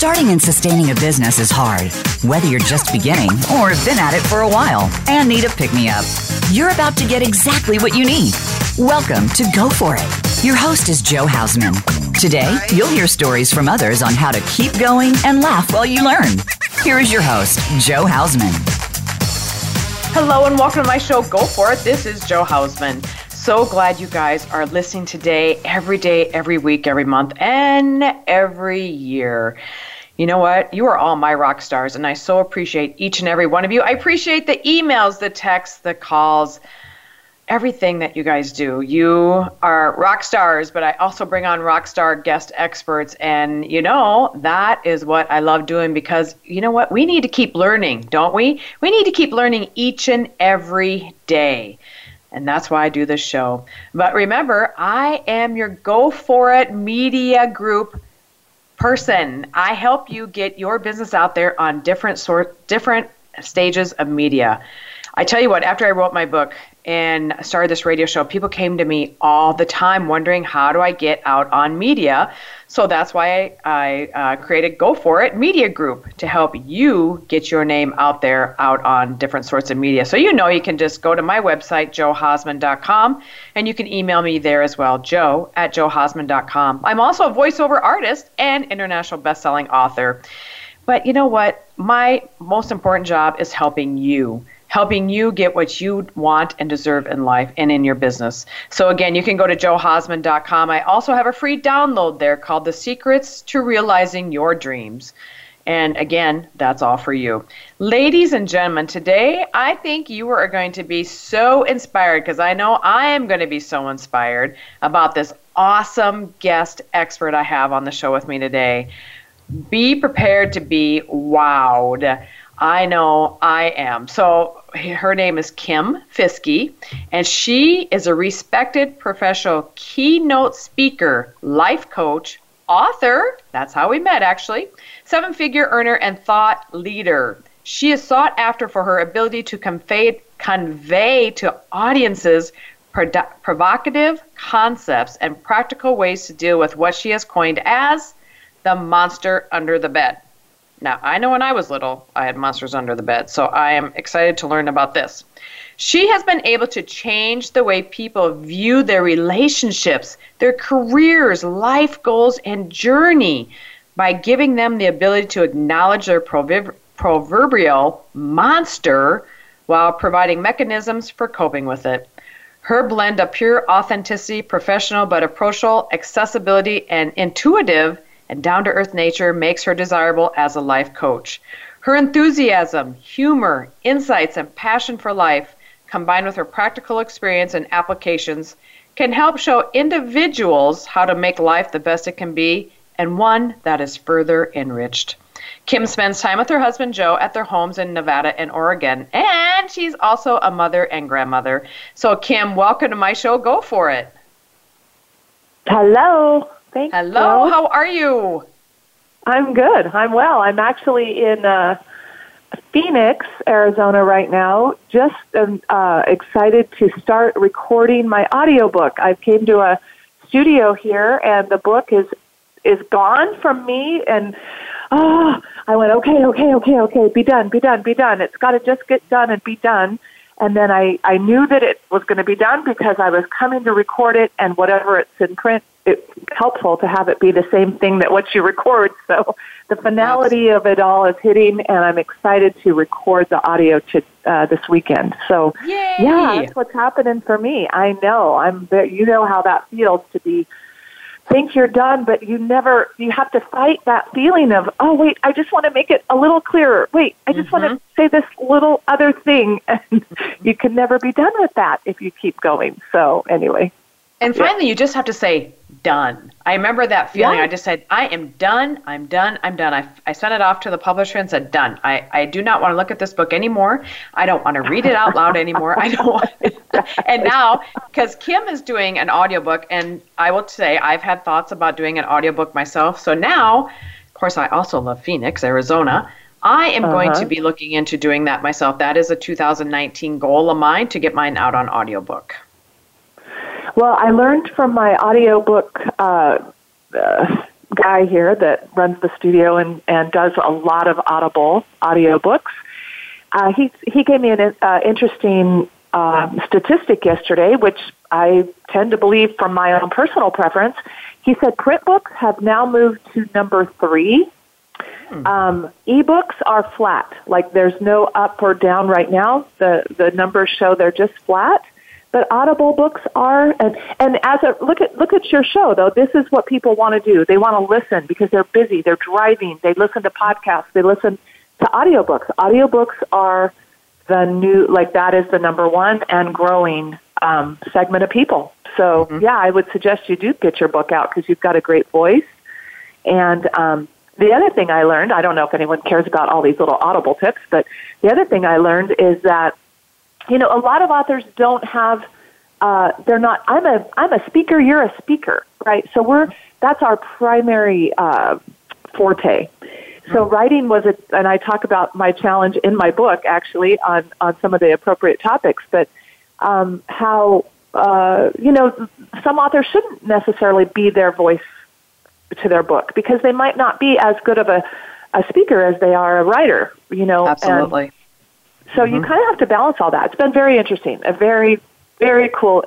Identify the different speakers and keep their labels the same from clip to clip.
Speaker 1: Starting and sustaining a business is hard, whether you're just beginning or have been at it for a while and need a pick me up. You're about to get exactly what you need. Welcome to Go For It. Your host is Joe Hausman. Today, you'll hear stories from others on how to keep going and laugh while you learn. Here is your host, Joe Hausman.
Speaker 2: Hello and welcome to my show, Go For It. This is Joe Hausman. So glad you guys are listening today, every day, every week, every month, and every year. You know what? You are all my rock stars, and I so appreciate each and every one of you. I appreciate the emails, the texts, the calls, everything that you guys do. You are rock stars, but I also bring on rock star guest experts. And you know, that is what I love doing because you know what? We need to keep learning, don't we? We need to keep learning each and every day. And that's why I do this show. But remember, I am your Go For It Media Group person. I help you get your business out there on different sort different stages of media. I tell you what, after I wrote my book and started this radio show, people came to me all the time wondering how do I get out on media. So that's why I, I uh, created Go For It Media Group to help you get your name out there, out on different sorts of media. So you know you can just go to my website, joehausman.com, and you can email me there as well, joe at joehausman.com. I'm also a voiceover artist and international best-selling author. But you know what? My most important job is helping you helping you get what you want and deserve in life and in your business. So, again, you can go to joehausman.com. I also have a free download there called The Secrets to Realizing Your Dreams. And again, that's all for you. Ladies and gentlemen, today I think you are going to be so inspired because I know I am going to be so inspired about this awesome guest expert I have on the show with me today. Be prepared to be wowed. I know I am. So, her name is Kim Fiske, and she is a respected professional keynote speaker, life coach, author. That's how we met, actually. Seven figure earner and thought leader. She is sought after for her ability to convey, convey to audiences provocative concepts and practical ways to deal with what she has coined as the monster under the bed. Now, I know when I was little, I had monsters under the bed, so I am excited to learn about this. She has been able to change the way people view their relationships, their careers, life goals, and journey by giving them the ability to acknowledge their proverbial monster while providing mechanisms for coping with it. Her blend of pure authenticity, professional but approachable, accessibility, and intuitive and down to earth nature makes her desirable as a life coach. Her enthusiasm, humor, insights, and passion for life, combined with her practical experience and applications, can help show individuals how to make life the best it can be and one that is further enriched. Kim spends time with her husband Joe at their homes in Nevada and Oregon, and she's also a mother and grandmother. So, Kim, welcome to my show. Go for it.
Speaker 3: Hello. Thanks.
Speaker 2: Hello, how are you?
Speaker 3: I'm good. I'm well. I'm actually in uh, Phoenix, Arizona right now. Just um, uh, excited to start recording my audiobook. I came to a studio here, and the book is is gone from me. And oh, I went, okay, okay, okay, okay, be done, be done, be done. It's got to just get done and be done. And then I, I knew that it was going to be done because I was coming to record it, and whatever it's in print it's helpful to have it be the same thing that what you record. So the finality of it all is hitting, and I'm excited to record the audio to uh, this weekend. So
Speaker 2: Yay!
Speaker 3: yeah, that's what's happening for me. I know. I'm. You know how that feels to be think you're done, but you never, you have to fight that feeling of, oh, wait, I just want to make it a little clearer. Wait, I just mm-hmm. want to say this little other thing. And you can never be done with that if you keep going. So, anyway.
Speaker 2: And finally, yeah. you just have to say, done. I remember that feeling. Yeah. I just said, I am done. I'm done. I'm done. I, I sent it off to the publisher and said, done. I, I do not want to look at this book anymore. I don't want to read it out loud anymore. I don't want And now, because Kim is doing an audiobook, and I will say I've had thoughts about doing an audiobook myself. So now, of course, I also love Phoenix, Arizona. I am uh-huh. going to uh-huh. be looking into doing that myself. That is a 2019 goal of mine to get mine out on audiobook.
Speaker 3: Well, I learned from my audiobook uh, uh, guy here that runs the studio and, and does a lot of Audible audiobooks. Uh, he he gave me an uh, interesting uh, statistic yesterday, which I tend to believe from my own personal preference. He said print books have now moved to number three. Hmm. Um, ebooks are flat, like there's no up or down right now. The the numbers show they're just flat. But Audible books are, and and as a look at look at your show though. This is what people want to do. They want to listen because they're busy. They're driving. They listen to podcasts. They listen to audiobooks. Audiobooks are the new, like that is the number one and growing um, segment of people. So mm-hmm. yeah, I would suggest you do get your book out because you've got a great voice. And um, the other thing I learned, I don't know if anyone cares about all these little audible tips, but the other thing I learned is that, you know, a lot of authors don't have, uh, they're not, I'm a, I'm a speaker, you're a speaker, right? So we're, that's our primary uh, forte. So writing was a, and I talk about my challenge in my book actually on on some of the appropriate topics, but um, how uh, you know some authors shouldn't necessarily be their voice to their book because they might not be as good of a a speaker as they are a writer. You know,
Speaker 2: absolutely.
Speaker 3: And so mm-hmm. you kind of have to balance all that. It's been very interesting, a very very cool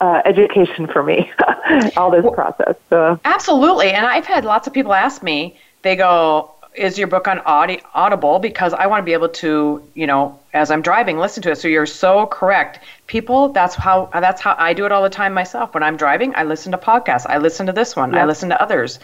Speaker 3: uh, education for me, all this well, process. So.
Speaker 2: Absolutely, and I've had lots of people ask me. They go, is your book on Audi- Audible because I want to be able to, you know, as I'm driving, listen to it. So you're so correct. People, that's how that's how I do it all the time myself. When I'm driving, I listen to podcasts. I listen to this one. Yep. I listen to others.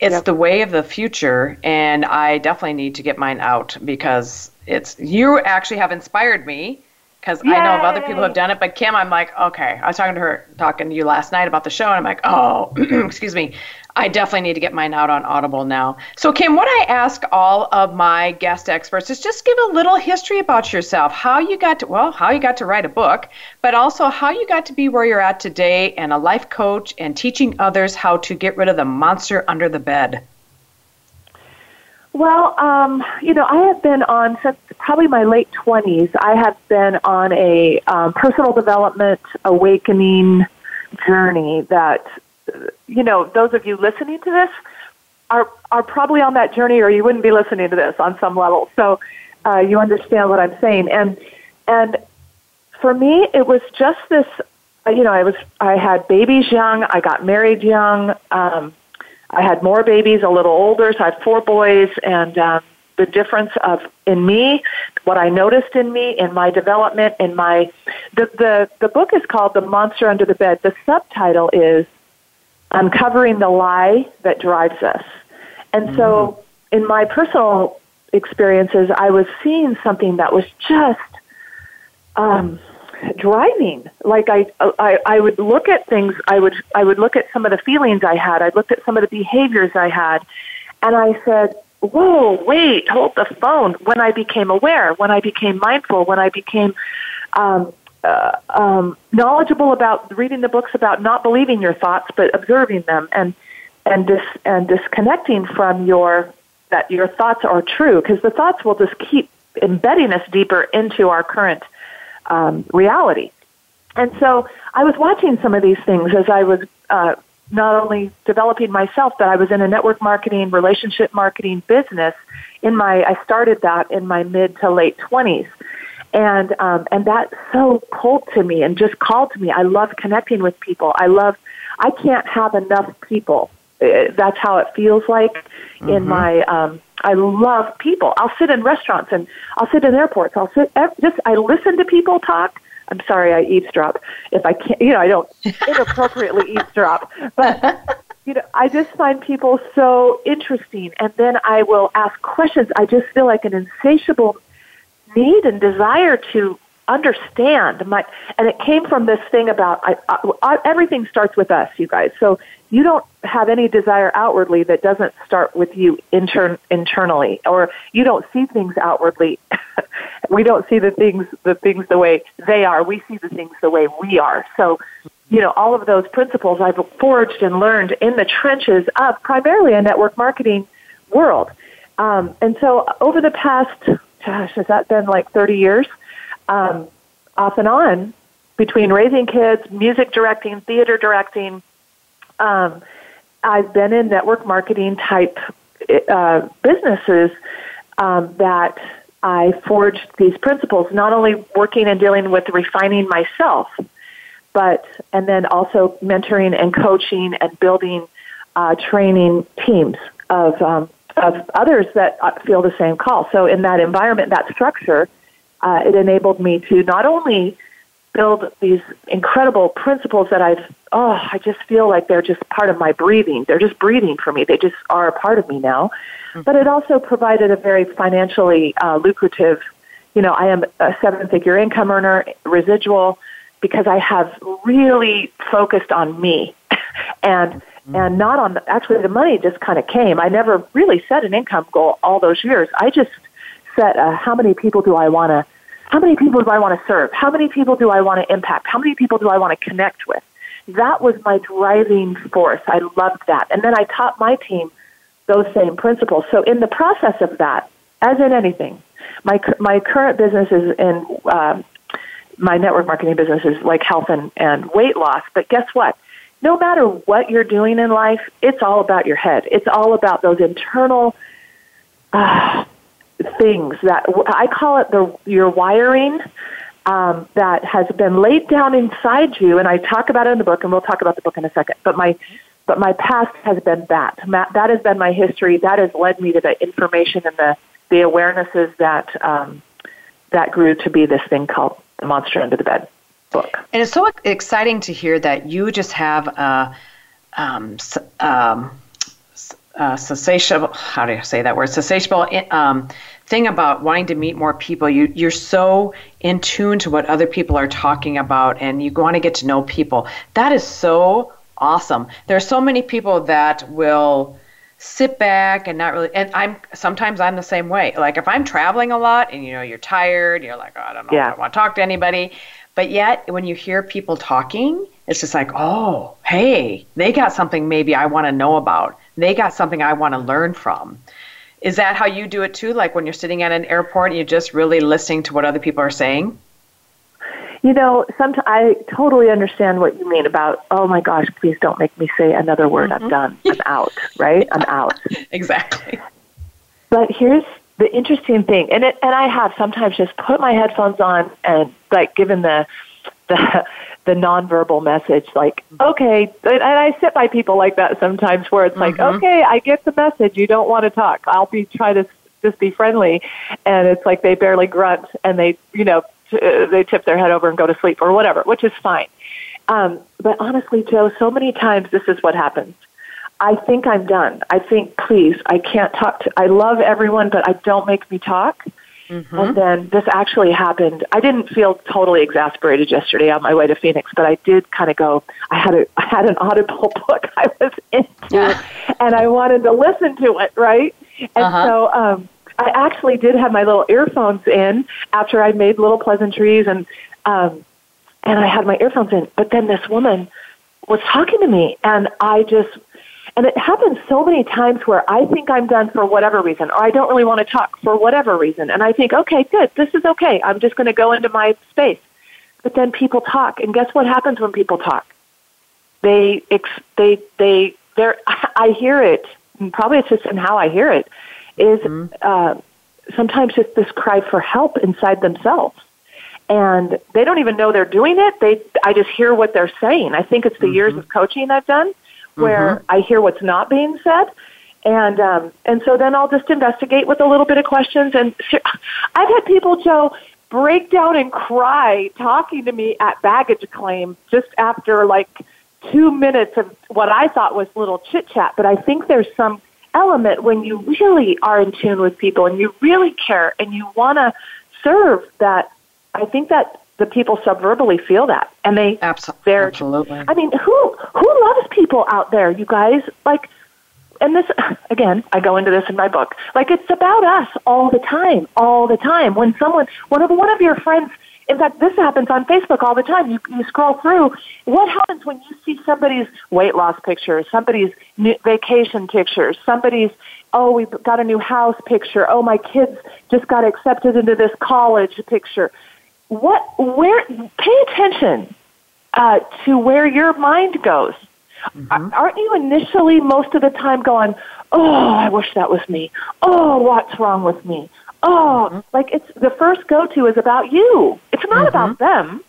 Speaker 2: It's yep. the way of the future, and I definitely need to get mine out because it's you actually have inspired me because I know of other people who have done it. But Kim, I'm like, okay. I was talking to her, talking to you last night about the show, and I'm like, oh, excuse me. I definitely need to get mine out on Audible now. So, Kim, what I ask all of my guest experts is just give a little history about yourself, how you got to, well, how you got to write a book, but also how you got to be where you're at today and a life coach and teaching others how to get rid of the monster under the bed.
Speaker 3: Well, um, you know, I have been on since probably my late 20s. I have been on a um, personal development awakening journey that you know, those of you listening to this are are probably on that journey, or you wouldn't be listening to this on some level. So uh, you understand what I'm saying, and and for me, it was just this. You know, I was I had babies young. I got married young. Um, I had more babies, a little older. So I had four boys, and um, the difference of in me, what I noticed in me, in my development, in my the the the book is called The Monster Under the Bed. The subtitle is uncovering the lie that drives us. And so, mm-hmm. in my personal experiences, I was seeing something that was just um, driving. Like I, I, I would look at things. I would, I would look at some of the feelings I had. I looked at some of the behaviors I had, and I said, "Whoa, wait, hold the phone." When I became aware, when I became mindful, when I became um, uh, um, knowledgeable about reading the books about not believing your thoughts but observing them and and dis, and disconnecting from your that your thoughts are true because the thoughts will just keep embedding us deeper into our current um, reality. And so I was watching some of these things as I was uh, not only developing myself, but I was in a network marketing, relationship marketing business. In my, I started that in my mid to late twenties, and um, and that so pulled to me and just called to me. I love connecting with people. I love. I can't have enough people. Uh, that's how it feels like mm-hmm. in my. Um, I love people. I'll sit in restaurants and I'll sit in airports. I'll sit just. I listen to people talk. I'm sorry, I eavesdrop. If I can't, you know, I don't inappropriately eavesdrop, but you know, I just find people so interesting, and then I will ask questions. I just feel like an insatiable need and desire to understand my and it came from this thing about I, I, everything starts with us you guys so you don't have any desire outwardly that doesn't start with you intern, internally or you don't see things outwardly. We don't see the things the things the way they are. We see the things the way we are. So you know all of those principles i've forged and learned in the trenches of primarily a network marketing world. Um, and so over the past gosh, has that been like 30 years? Um, off and on between raising kids, music directing, theater directing, um, I've been in network marketing type uh, businesses um, that I forged these principles, not only working and dealing with refining myself, but and then also mentoring and coaching and building uh, training teams of um, of others that uh, feel the same call. So in that environment, that structure, uh, it enabled me to not only build these incredible principles that I've oh I just feel like they're just part of my breathing. They're just breathing for me. They just are a part of me now. Mm-hmm. But it also provided a very financially uh, lucrative. You know, I am a seven-figure income earner, residual, because I have really focused on me, and mm-hmm. and not on the, actually the money just kind of came. I never really set an income goal all those years. I just set uh, how many people do I want to how many people do I want to serve? How many people do I want to impact? How many people do I want to connect with? That was my driving force. I loved that. And then I taught my team those same principles. So in the process of that, as in anything, my my current business is in uh, my network marketing business is like health and, and weight loss. But guess what? No matter what you're doing in life, it's all about your head. It's all about those internal uh, things that I call it the your wiring um, that has been laid down inside you, and I talk about it in the book, and we'll talk about the book in a second. But my but my past has been that. That has been my history. That has led me to the information and the the awarenesses that um, that grew to be this thing called the monster under the bed book.
Speaker 2: And it's so exciting to hear that you just have a um, um, uh. How do you say that word? Sensatiable um, thing about wanting to meet more people. You you're so in tune to what other people are talking about, and you want to get to know people. That is so awesome. There are so many people that will sit back and not really and I'm sometimes I'm the same way. Like if I'm traveling a lot and you know you're tired, you're like, oh, I don't know yeah. I want to talk to anybody. But yet when you hear people talking, it's just like, oh, hey, they got something maybe I want to know about they got something I want to learn from. Is that how you do it too? Like when you're sitting at an airport and you're just really listening to what other people are saying?
Speaker 3: You know, sometimes I totally understand what you mean about, oh my gosh, please don't make me say another word. Mm-hmm. I'm done. I'm out, right? I'm out.
Speaker 2: exactly.
Speaker 3: But here's the interesting thing, and it, and I have sometimes just put my headphones on and like given the the the nonverbal message like okay and i sit by people like that sometimes where it's like mm-hmm. okay i get the message you don't want to talk i'll be try to just be friendly. And it's like they barely grunt and they you know t- uh, they tip their head over and go to sleep or whatever which is fine. Um, but honestly joe so many times this is what happens. I think i'm done. I think please i can't talk to i love everyone but i don't make me talk Mm-hmm. And then this actually happened. I didn't feel totally exasperated yesterday on my way to Phoenix, but I did kind of go. I had a I had an Audible book I was into, yeah. and I wanted to listen to it, right? And uh-huh. so um, I actually did have my little earphones in after I made little pleasantries, and um, and I had my earphones in. But then this woman was talking to me, and I just and it happens so many times where I think I'm done for whatever reason, or I don't really want to talk for whatever reason. And I think, okay, good, this is okay. I'm just going to go into my space. But then people talk, and guess what happens when people talk? They, they, they, they're, I hear it, and probably it's just in how I hear it, is mm-hmm. uh, sometimes it's this cry for help inside themselves and they don't even know they're doing it. They, I just hear what they're saying. I think it's the mm-hmm. years of coaching I've done where mm-hmm. I hear what's not being said. And um, and so then I'll just investigate with a little bit of questions. And I've had people, Joe, break down and cry talking to me at baggage claim just after like two minutes of what I thought was little chit chat. But I think there's some element when you really are in tune with people and you really care and you want to serve that. I think that the people subverbally feel that, and they
Speaker 2: absolutely. absolutely.
Speaker 3: I mean, who who loves people out there? You guys like, and this again, I go into this in my book. Like it's about us all the time, all the time. When someone, one of one of your friends, in fact, this happens on Facebook all the time. You you scroll through. What happens when you see somebody's weight loss pictures, somebody's new vacation pictures, somebody's oh, we've got a new house picture. Oh, my kids just got accepted into this college picture what where pay attention uh, to where your mind goes Mm-hmm. Aren't you initially most of the time going, "Oh, I wish that was me. Oh, what's wrong with me? Oh, mm-hmm. like it's the first go-to is about you. It's not mm-hmm. about them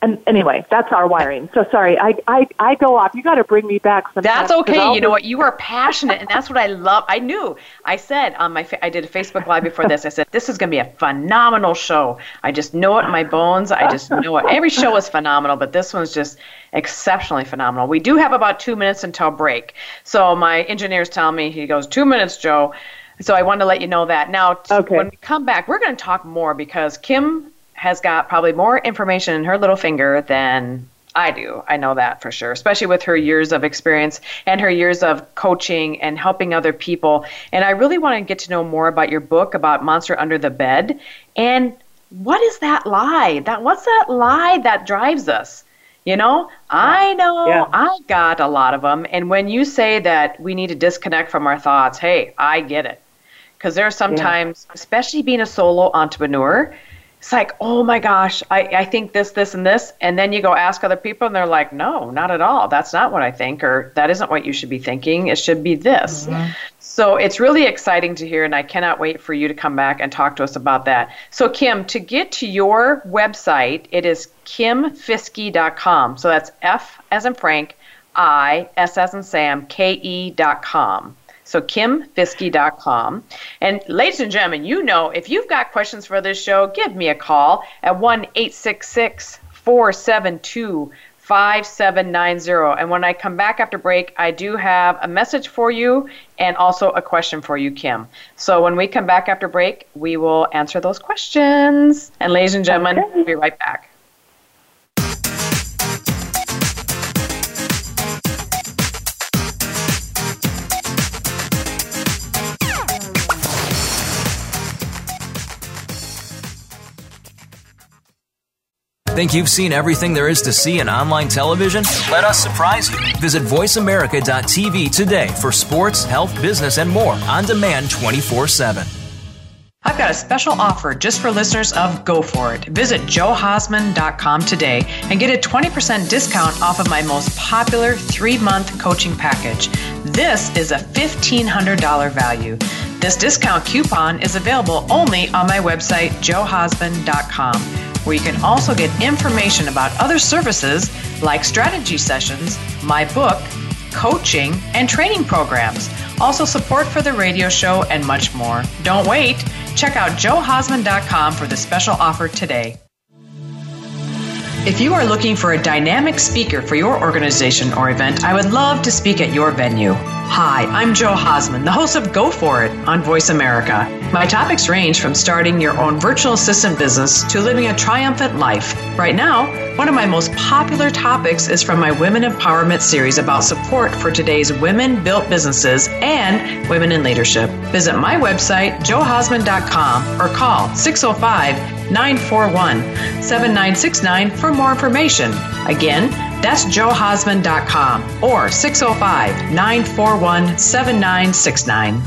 Speaker 3: and anyway, that's our wiring. So sorry, I I, I go off. You got to bring me back.
Speaker 2: That's okay. You know what? You are passionate, and that's what I love. I knew. I said on my I did a Facebook live before this. I said this is going to be a phenomenal show. I just know it in my bones. I just know it. Every show is phenomenal, but this one's just exceptionally phenomenal. We do have about two minutes until break. So my engineer's telling me he goes two minutes, Joe. So I wanted to let you know that. Now, okay. when we come back, we're going to talk more because Kim has got probably more information in her little finger than I do. I know that for sure, especially with her years of experience and her years of coaching and helping other people. And I really want to get to know more about your book about Monster Under the Bed and what is that lie? That what's that lie that drives us? You know, I know yeah. I got a lot of them. And when you say that we need to disconnect from our thoughts, hey, I get it. Because there are sometimes, yeah. especially being a solo entrepreneur, it's like, oh my gosh, I, I think this, this, and this. And then you go ask other people, and they're like, no, not at all. That's not what I think, or that isn't what you should be thinking. It should be this. Mm-hmm. So it's really exciting to hear, and I cannot wait for you to come back and talk to us about that. So, Kim, to get to your website, it is kimfiske.com. So that's F as in Frank, I, S as in Sam, K E.com. So kimfiske.com. And ladies and gentlemen, you know if you've got questions for this show, give me a call at 1 866 472 5790. And when I come back after break, I do have a message for you and also a question for you, Kim. So when we come back after break, we will answer those questions. And ladies and gentlemen, okay. we'll be right back.
Speaker 4: Think you've seen everything there is to see in online television? Let us surprise you. Visit VoiceAmerica.tv today for sports, health, business, and more on demand 24 7.
Speaker 2: I've got a special offer just for listeners of Go For It. Visit joehausman.com today and get a 20% discount off of my most popular three month coaching package. This is a $1,500 value. This discount coupon is available only on my website, joehausman.com where you can also get information about other services like strategy sessions, my book, coaching, and training programs. Also, support for the radio show and much more. Don't wait. Check out joehausman.com for the special offer today. If you are looking for a dynamic speaker for your organization or event, I would love to speak at your venue. Hi, I'm Joe Hausman, the host of Go For It on Voice America. My topics range from starting your own virtual assistant business to living a triumphant life. Right now, one of my most popular topics is from my Women Empowerment series about support for today's women built businesses and women in leadership. Visit my website, joehausman.com, or call 605 941 7969 for more information. Again, that's joehausman.com or 605 941 7969.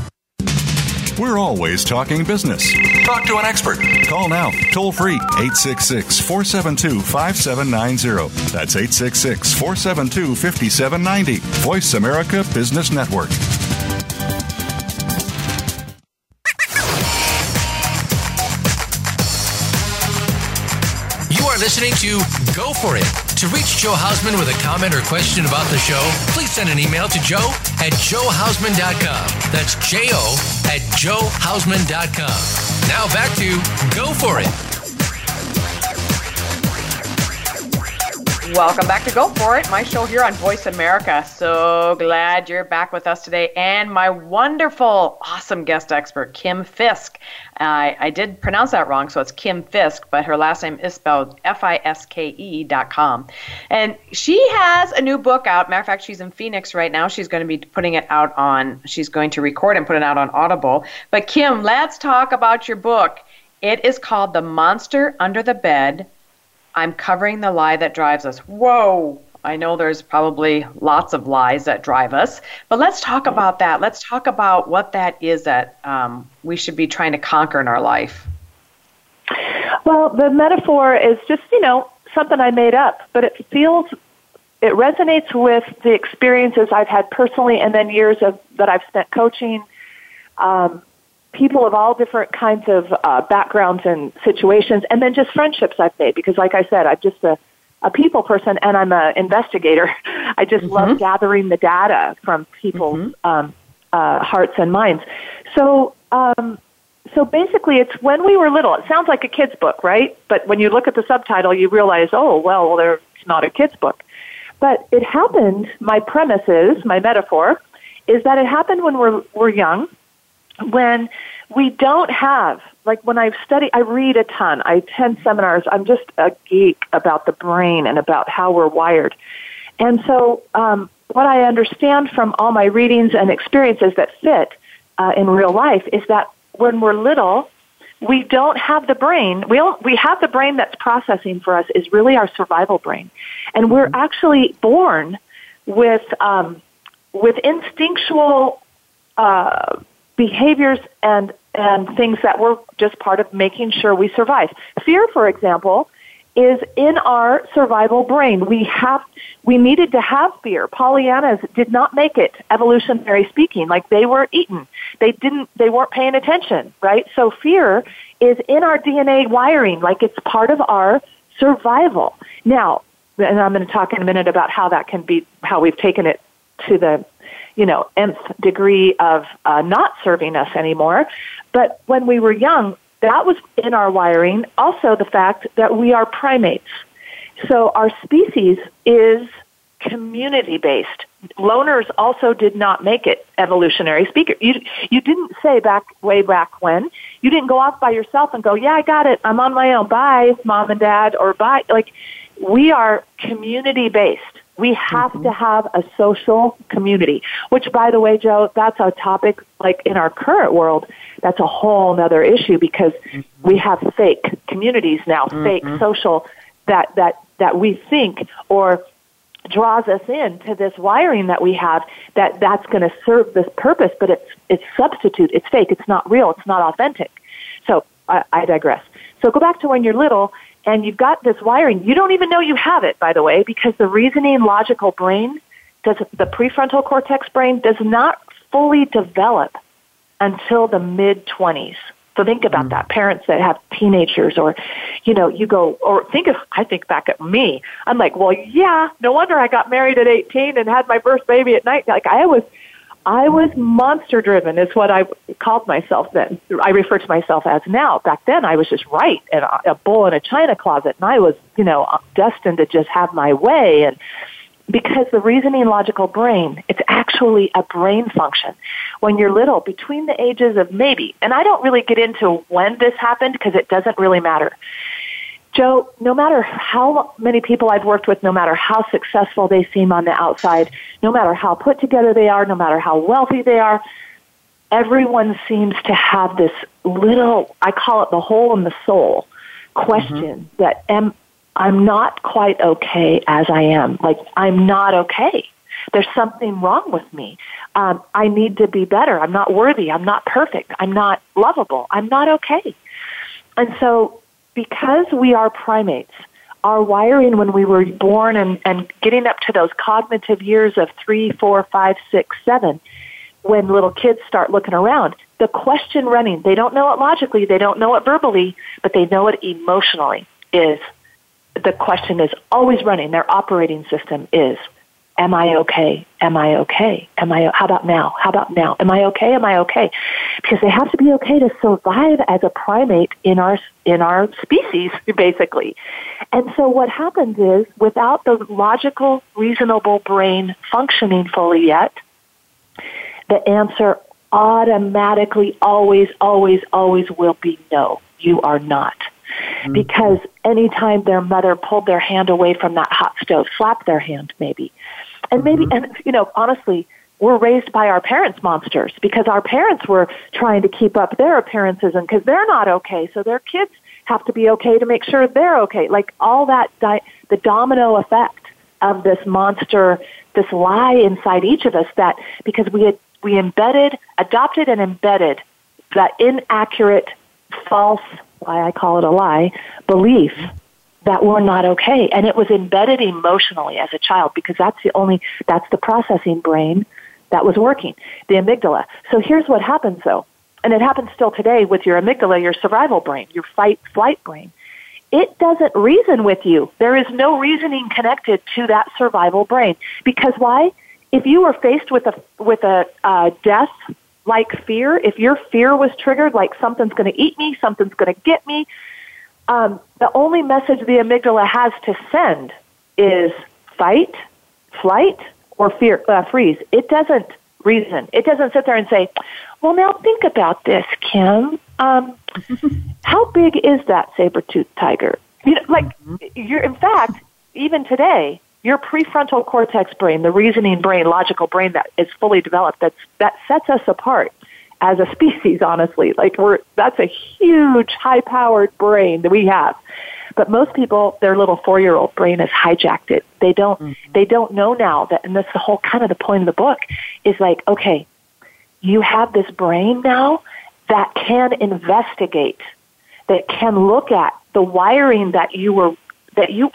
Speaker 5: We're always talking business. Talk to an expert. Call now, toll free, 866 472 5790. That's 866 472 5790. Voice America Business Network.
Speaker 6: Listening to Go For It to reach Joe Hausman with a comment or question about the show, please send an email to joe at joehausman.com. That's J-O at joehausman.com. Now back to Go For It.
Speaker 2: Welcome back to Go For It, my show here on Voice America. So glad you're back with us today. And my wonderful, awesome guest expert, Kim Fisk. I, I did pronounce that wrong, so it's Kim Fisk, but her last name is spelled F I S K E dot com. And she has a new book out. Matter of fact, she's in Phoenix right now. She's going to be putting it out on, she's going to record and put it out on Audible. But Kim, let's talk about your book. It is called The Monster Under the Bed. I'm covering the lie that drives us. Whoa! I know there's probably lots of lies that drive us, but let's talk about that. Let's talk about what that is that um, we should be trying to conquer in our life.
Speaker 3: Well, the metaphor is just, you know, something I made up, but it feels it resonates with the experiences I've had personally, and then years of that I've spent coaching um, people of all different kinds of uh, backgrounds and situations, and then just friendships I've made. Because, like I said, I'm just a, a people person, and I'm an investigator. I just mm-hmm. love gathering the data from people's mm-hmm. um, uh, hearts and minds. So. Um, so basically, it's when we were little. It sounds like a kid's book, right? But when you look at the subtitle, you realize, oh, well, well it's not a kid's book. But it happened, my premise is, my metaphor, is that it happened when we're, we're young, when we don't have, like when I've studied, I read a ton, I attend seminars, I'm just a geek about the brain and about how we're wired. And so, um, what I understand from all my readings and experiences that fit uh, in real life is that when we're little, we don't have the brain. We don't, we have the brain that's processing for us is really our survival brain, and we're mm-hmm. actually born with um, with instinctual uh, behaviors and and things that were just part of making sure we survive. Fear, for example, is in our survival brain. We have, we needed to have fear. Pollyannas did not make it, evolutionary speaking, like they were eaten. They didn't, they weren't paying attention, right? So fear is in our DNA wiring, like it's part of our survival. Now, and I'm going to talk in a minute about how that can be, how we've taken it to the, you know, nth degree of uh, not serving us anymore. But when we were young, that was in our wiring. Also, the fact that we are primates. So our species is community based. Loners also did not make it evolutionary speaker. You you didn't say back way back when you didn't go off by yourself and go, yeah, I got it. I'm on my own. Bye, mom and dad, or bye. Like we are community based. We have mm-hmm. to have a social community, which by the way, Joe, that's a topic like in our current world, that's a whole other issue because mm-hmm. we have fake communities now, mm-hmm. fake social that, that, that we think or draws us into this wiring that we have that that's going to serve this purpose, but it's, it's substitute. It's fake. It's not real. It's not authentic. So I, I digress. So go back to when you're little and you've got this wiring. You don't even know you have it, by the way, because the reasoning logical brain does the prefrontal cortex brain does not fully develop until the mid 20s. So think about mm. that. Parents that have teenagers or, you know, you go, or think of, I think back at me. I'm like, well, yeah, no wonder I got married at 18 and had my first baby at night. Like I was, I was monster driven is what I called myself then. I refer to myself as now. Back then I was just right and a bull in a china closet and I was, you know, uh, destined to just have my way and because the reasoning logical brain, it's actually a brain function. When you're little, between the ages of maybe, and I don't really get into when this happened because it doesn't really matter. Joe, no matter how many people I've worked with, no matter how successful they seem on the outside, no matter how put together they are, no matter how wealthy they are, everyone seems to have this little, I call it the hole in the soul question mm-hmm. that am, I'm not quite okay as I am. Like, I'm not okay. There's something wrong with me. Um, I need to be better. I'm not worthy. I'm not perfect. I'm not lovable. I'm not okay. And so because we are primates, our wiring when we were born and, and getting up to those cognitive years of three, four, five, six, seven, when little kids start looking around, the question running, they don't know it logically, they don't know it verbally, but they know it emotionally, is the question is always running. Their operating system is, Am I okay? Am I okay? Am I, how about now? How about now? Am I okay? Am I okay? Because they have to be okay to survive as a primate in our, in our species, basically. And so what happens is, without the logical, reasonable brain functioning fully yet, the answer automatically always, always, always will be no. You are not. Mm-hmm. Because anytime their mother pulled their hand away from that hot stove, slapped their hand maybe, and maybe, mm-hmm. and you know, honestly, we're raised by our parents monsters because our parents were trying to keep up their appearances and because they're not okay, so their kids have to be okay to make sure they're okay. Like all that, di- the domino effect of this monster, this lie inside each of us that because we had, we embedded, adopted and embedded that inaccurate, false, why I call it a lie, belief that were not okay. And it was embedded emotionally as a child because that's the only, that's the processing brain that was working, the amygdala. So here's what happens though, and it happens still today with your amygdala, your survival brain, your fight flight brain. It doesn't reason with you. There is no reasoning connected to that survival brain. Because why? If you were faced with a, with a uh, death like fear, if your fear was triggered, like something's going to eat me, something's going to get me, um, the only message the amygdala has to send is fight, flight, or fear, uh, freeze. It doesn't reason. It doesn't sit there and say, well, now think about this, Kim. Um, how big is that saber-toothed tiger? You know, like, mm-hmm. you're, in fact, even today, your prefrontal cortex brain, the reasoning brain, logical brain that is fully developed, that's, that sets us apart as a species, honestly. Like we're, that's a huge high powered brain that we have. But most people, their little four year old brain has hijacked it. They don't, mm-hmm. they don't know now that, and that's the whole kind of the point of the book is like, okay, you have this brain now that can investigate, that can look at the wiring that you were that you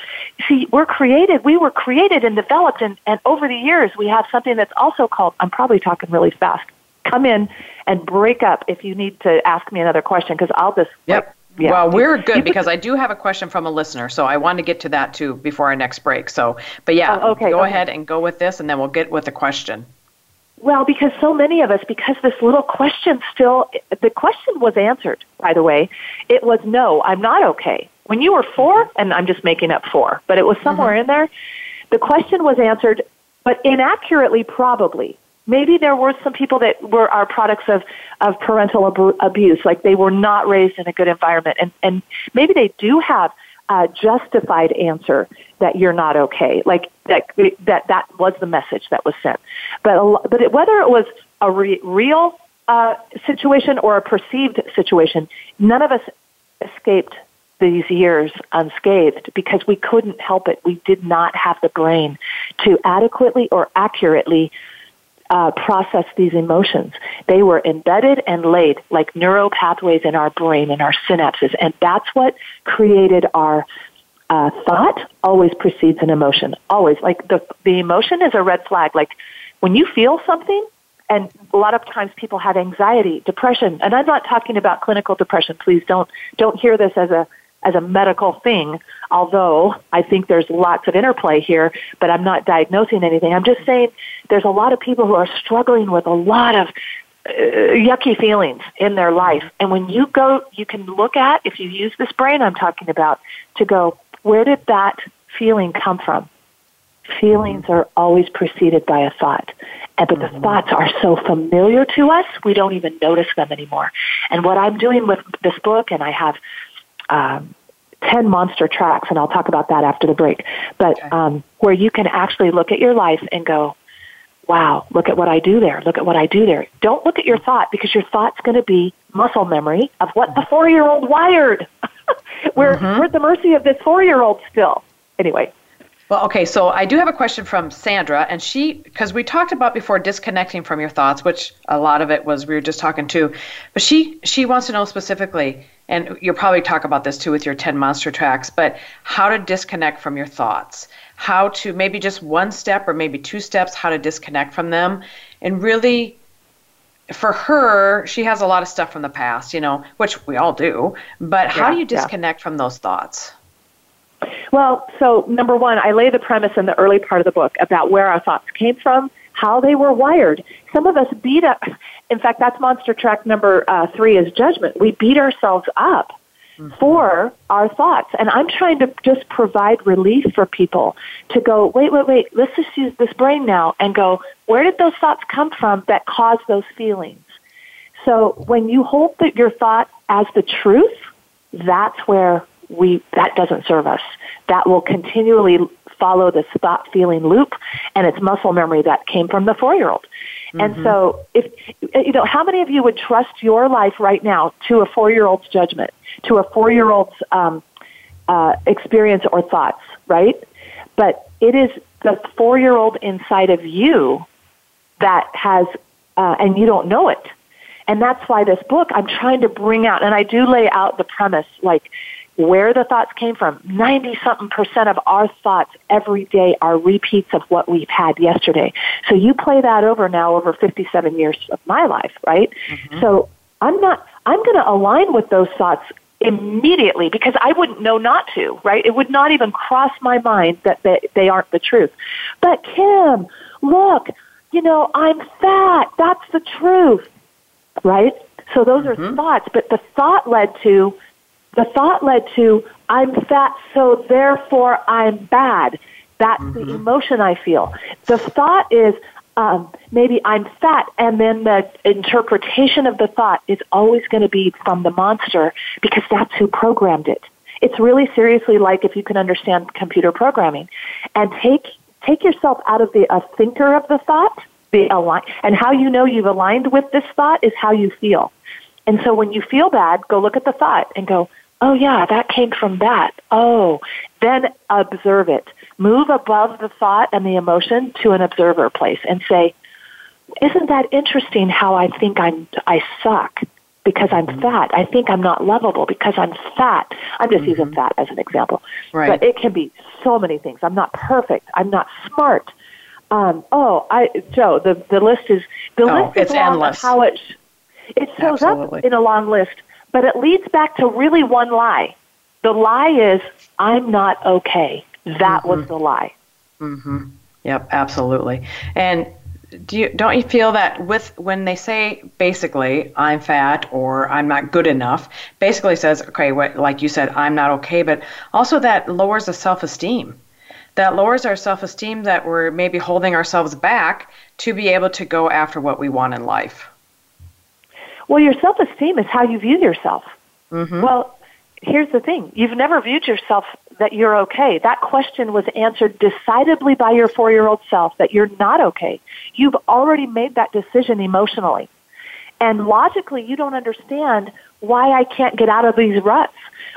Speaker 3: see we're created we were created and developed and, and over the years we have something that's also called i'm probably talking really fast come in and break up if you need to ask me another question because I'll just.
Speaker 2: Yep. Like, yeah. Well, we're good because I do have a question from a listener, so I want to get to that too before our next break. So, but yeah, oh, okay, go okay. ahead and go with this, and then we'll get with the question.
Speaker 3: Well, because so many of us, because this little question still, the question was answered, by the way. It was no, I'm not okay. When you were four, and I'm just making up four, but it was somewhere mm-hmm. in there, the question was answered, but inaccurately, probably maybe there were some people that were our products of, of parental ab- abuse, like they were not raised in a good environment, and, and maybe they do have a justified answer that you're not okay, like that that that was the message that was sent. But a, but it, whether it was a re- real uh, situation or a perceived situation, none of us escaped these years unscathed because we couldn't help it. We did not have the brain to adequately or accurately uh, process these emotions. They were embedded and laid like neural pathways in our brain and our synapses, and that's what created our uh, thought. Always precedes an emotion. Always, like the the emotion is a red flag. Like when you feel something, and a lot of times people have anxiety, depression, and I'm not talking about clinical depression. Please don't don't hear this as a as a medical thing, although I think there's lots of interplay here, but I'm not diagnosing anything. I'm just saying there's a lot of people who are struggling with a lot of uh, yucky feelings in their life. And when you go, you can look at, if you use this brain I'm talking about, to go, where did that feeling come from? Feelings are always preceded by a thought. And, but the mm-hmm. thoughts are so familiar to us, we don't even notice them anymore. And what I'm doing with this book, and I have um, 10 monster tracks, and I'll talk about that after the break, but okay. um, where you can actually look at your life and go, wow, look at what I do there. Look at what I do there. Don't look at your thought because your thought's going to be muscle memory of what the four year old wired. we're, mm-hmm. we're at the mercy of this four year old still. Anyway,
Speaker 2: well, okay, so I do have a question from Sandra, and she, because we talked about before disconnecting from your thoughts, which a lot of it was we were just talking to, but she she wants to know specifically, and you'll probably talk about this too with your 10 monster tracks, but how to disconnect from your thoughts, how to maybe just one step or maybe two steps, how to disconnect from them, and really for her, she has a lot of stuff from the past, you know, which we all do, but how do you disconnect yeah. from those thoughts?
Speaker 3: Well, so number one, I lay the premise in the early part of the book about where our thoughts came from, how they were wired. Some of us beat up. In fact, that's monster track number uh, three is judgment. We beat ourselves up mm-hmm. for our thoughts, and I'm trying to just provide relief for people to go. Wait, wait, wait. Let's just use this brain now and go. Where did those thoughts come from that caused those feelings? So when you hold the, your thought as the truth, that's where we that doesn't serve us. That will continually follow this thought feeling loop and it's muscle memory that came from the four year old. Mm-hmm. And so if you know how many of you would trust your life right now to a four year old's judgment, to a four year old's um, uh, experience or thoughts, right? But it is the four year old inside of you that has, uh, and you don't know it. And that's why this book, I'm trying to bring out, and I do lay out the premise like where the thoughts came from. 90 something percent of our thoughts every day are repeats of what we've had yesterday. So you play that over now over 57 years of my life, right? Mm-hmm. So I'm not, I'm going to align with those thoughts immediately because I wouldn't know not to, right? It would not even cross my mind that they, they aren't the truth. But Kim, look, you know, I'm fat. That's the truth, right? So those mm-hmm. are thoughts, but the thought led to the thought led to I'm fat, so therefore I'm bad. That's mm-hmm. the emotion I feel. The thought is um, maybe I'm fat, and then the interpretation of the thought is always going to be from the monster because that's who programmed it. It's really seriously like if you can understand computer programming, and take take yourself out of the a thinker of the thought, the align, and how you know you've aligned with this thought is how you feel. And so when you feel bad, go look at the thought and go, oh yeah, that came from that. Oh, then observe it. Move above the thought and the emotion to an observer place and say, isn't that interesting how I think I'm, I suck because I'm mm-hmm. fat. I think I'm not lovable because I'm fat. I'm just mm-hmm. using fat as an example. Right. But it can be so many things. I'm not perfect. I'm not smart. Um, oh, I, Joe, the, the list is, the
Speaker 2: oh,
Speaker 3: list is
Speaker 2: it's endless.
Speaker 3: how it, it shows Absolutely. up in a long list, but it leads back to really one lie. The lie is, I'm not okay. That mm-hmm. was the lie.
Speaker 2: Mm-hmm. Yep, absolutely. And do you don't you feel that with when they say basically I'm fat or I'm not good enough, basically says okay, what like you said I'm not okay, but also that lowers the self-esteem. That lowers our self-esteem that we're maybe holding ourselves back to be able to go after what we want in life.
Speaker 3: Well, your self esteem is how you view yourself.
Speaker 2: Mm-hmm.
Speaker 3: Well, here's the thing you've never viewed yourself that you're okay. That question was answered decidedly by your four year old self that you're not okay. You've already made that decision emotionally. And logically, you don't understand why I can't get out of these ruts.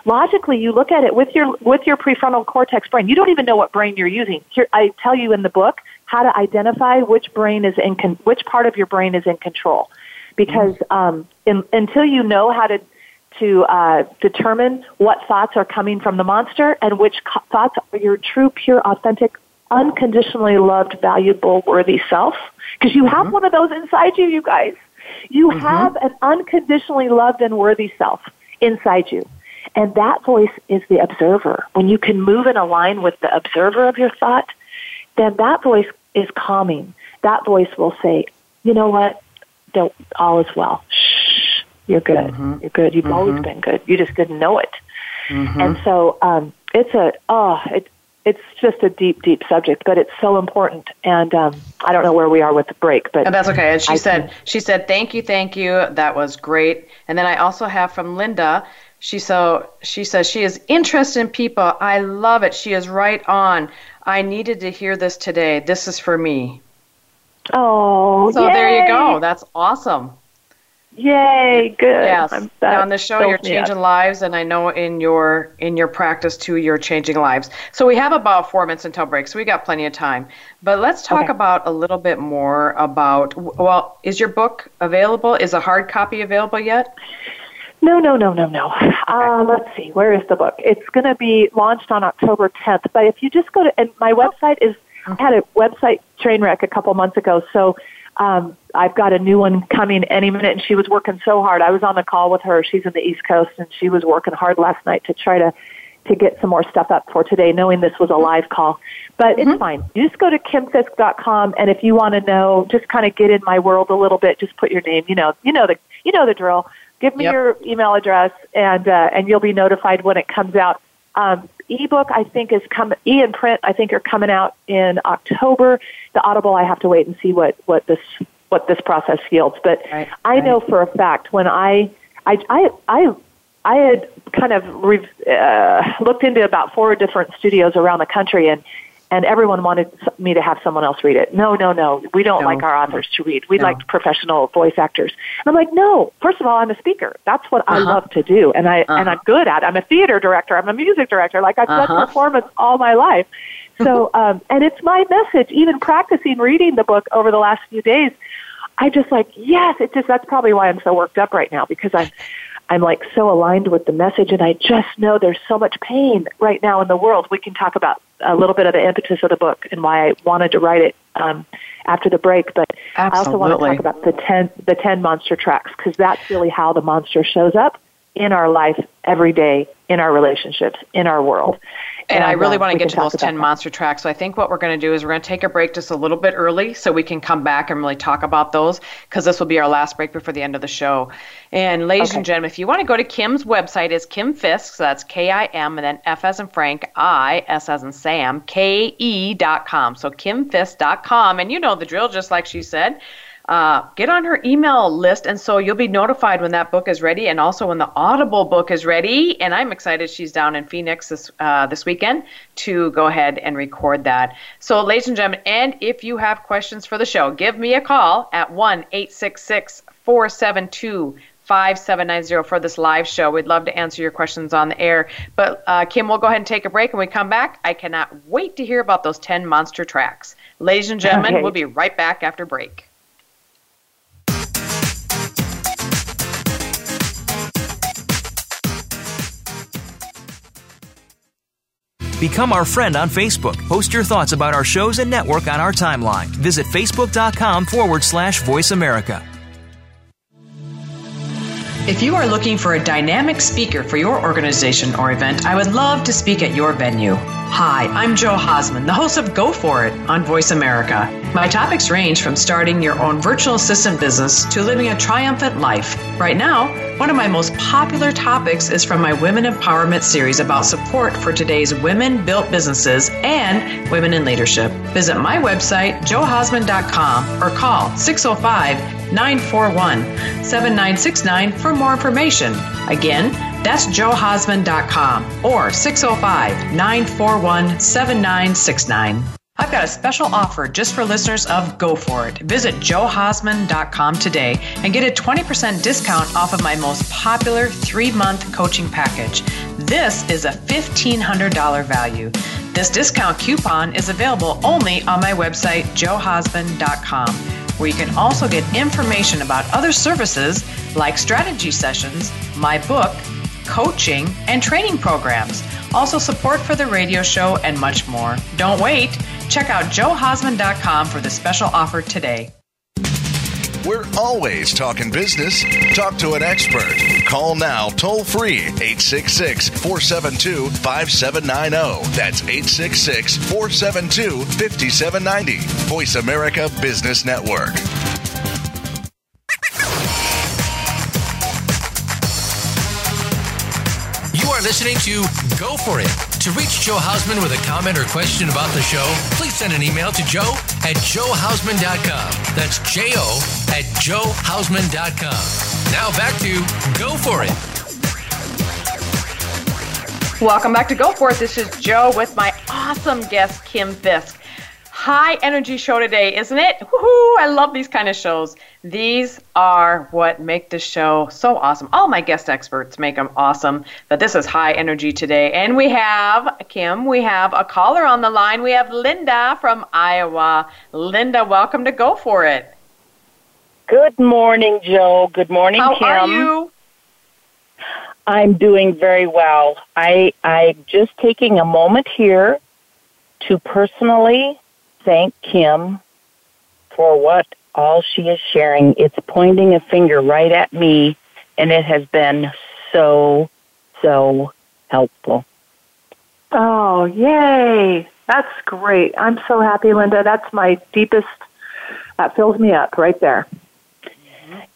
Speaker 3: Logically, you look at it with your with your prefrontal cortex brain. You don't even know what brain you're using. Here, I tell you in the book how to identify which brain is in con- which part of your brain is in control because um, in, until you know how to to uh, determine what thoughts are coming from the monster and which co- thoughts are your true, pure, authentic, unconditionally loved, valuable, worthy self, because you have mm-hmm. one of those inside you, you guys. You mm-hmm. have an unconditionally loved and worthy self inside you. And that voice is the observer. When you can move and align with the observer of your thought, then that voice is calming. That voice will say, you know what? Don't all is well. Shh, you're good. Mm-hmm. You're good. You've mm-hmm. always been good. You just didn't know it. Mm-hmm. And so um, it's a oh it it's just a deep deep subject, but it's so important. And um, I don't know where we are with the break, but
Speaker 2: and that's okay. And she I said she said thank you, thank you. That was great. And then I also have from Linda. She so she says she is interested in people. I love it. She is right on. I needed to hear this today. This is for me.
Speaker 3: Oh,
Speaker 2: so yay. there you go. That's awesome.
Speaker 3: Yay, good.
Speaker 2: Yes. On the show you're changing lives and I know in your in your practice too you're changing lives. So we have about 4 minutes until break. So we got plenty of time. But let's talk okay. about a little bit more about well, is your book available? Is a hard copy available yet?
Speaker 3: No, no, no, no, no. Okay. Uh, let's see. Where is the book? It's going to be launched on October 10th. But if you just go to, and my website is I had a website train wreck a couple months ago, so um, I've got a new one coming any minute. And she was working so hard. I was on the call with her. She's in the East Coast, and she was working hard last night to try to to get some more stuff up for today, knowing this was a live call. But mm-hmm. it's fine. You just go to kimfisk.com, and if you want to know, just kind of get in my world a little bit. Just put your name. You know, you know the you know the drill. Give me yep. your email address, and uh, and you'll be notified when it comes out. Um, ebook I think is come e and print I think are coming out in October. The Audible I have to wait and see what what this what this process yields. But right, I right. know for a fact when I I I I, I had kind of re, uh, looked into about four different studios around the country and and everyone wanted me to have someone else read it. No, no, no. We don't no. like our authors to read. We no. like professional voice actors. And I'm like, no. First of all, I'm a speaker. That's what uh-huh. I love to do, and I uh-huh. and I'm good at. it. I'm a theater director. I'm a music director. Like I've uh-huh. done performance all my life. So, um, and it's my message. Even practicing reading the book over the last few days, I just like yes. It just that's probably why I'm so worked up right now because I'm I'm like so aligned with the message, and I just know there's so much pain right now in the world. We can talk about a little bit of the impetus of the book and why I wanted to write it um, after the break. But
Speaker 2: Absolutely.
Speaker 3: I also want to talk about the ten the ten monster tracks because that's really how the monster shows up in our life every day, in our relationships, in our world.
Speaker 2: And, I really
Speaker 3: uh,
Speaker 2: want to get to those 10
Speaker 3: that.
Speaker 2: monster tracks. So I think what we're going to do is we're going to take a break just a little bit early so we can come back and really talk about those because this will be our last break before the end of the show. And ladies and gentlemen, if you want to go to Kim's website, is Kim Fisk, so that's K I M and then F as in Frank, I, S as in Sam, K E dot com. So kimfisk.com. And you know the drill, just like she said. Uh, get on her email list, and so you'll be notified when that book is ready, and also when the Audible book is ready. And I'm excited she's down in Phoenix this uh, this weekend to go ahead and record that. So, ladies and gentlemen, and if you have questions for the show, give me a call at one eight six six four seven two. 5790 for this live show. We'd love to answer your questions on the air. But uh, Kim, we'll go ahead and take a break. and we come back, I cannot wait to hear about those 10 monster tracks. Ladies and gentlemen,
Speaker 3: Okay.
Speaker 2: we'll be right back after break.
Speaker 4: Become our friend on Facebook. Post your thoughts about our shows and network on our timeline. Visit facebook.com forward slash voice America.
Speaker 2: If you are looking for a dynamic speaker for your organization or event, I would love to speak at your venue. Hi, I'm Joe Hausman, the host of Go For It on Voice America. My topics range from starting your own virtual assistant business to living a triumphant life. Right now, one of my most popular topics is from my Women Empowerment series about support for today's women built businesses and women in leadership. Visit my website, joehausman.com, or call 605 941 7969 for more information. Again, that's joehausman.com or 605 941 7969. I've got a special offer just for listeners of Go For It. Visit joehausman.com today and get a 20% discount off of my most popular three month coaching package. This is a $1,500 value. This discount coupon is available only on my website, joehausman.com, where you can also get information about other services like strategy sessions, my book, coaching, and training programs. Also, support for the radio show and much more. Don't wait. Check out joehausman.com for the special offer today.
Speaker 7: We're always talking business. Talk to an expert. Call now toll free 866 472 5790. That's 866 472 5790. Voice America Business Network.
Speaker 6: You are listening to Go For It. To reach Joe Hausman with a comment or question about the show, please send an email to joe at joehausman.com. That's J O at joehausman.com. Now back to Go For It.
Speaker 2: Welcome back to Go For It. This is Joe with my awesome guest, Kim Fisk. High energy show today, isn't it? Woohoo! I love these kind of shows. These are what make this show so awesome. All my guest experts make them awesome, but this is high energy today. And we have, Kim, we have a caller on the line. We have Linda from Iowa. Linda, welcome to Go For It.
Speaker 8: Good morning, Joe. Good morning,
Speaker 2: How
Speaker 8: Kim.
Speaker 2: are you?
Speaker 8: I'm doing very well. I I'm just taking a moment here to personally thank Kim for what all she is sharing. It's pointing a finger right at me, and it has been so so helpful.
Speaker 3: Oh, yay. That's great. I'm so happy, Linda. That's my deepest, that fills me up right there.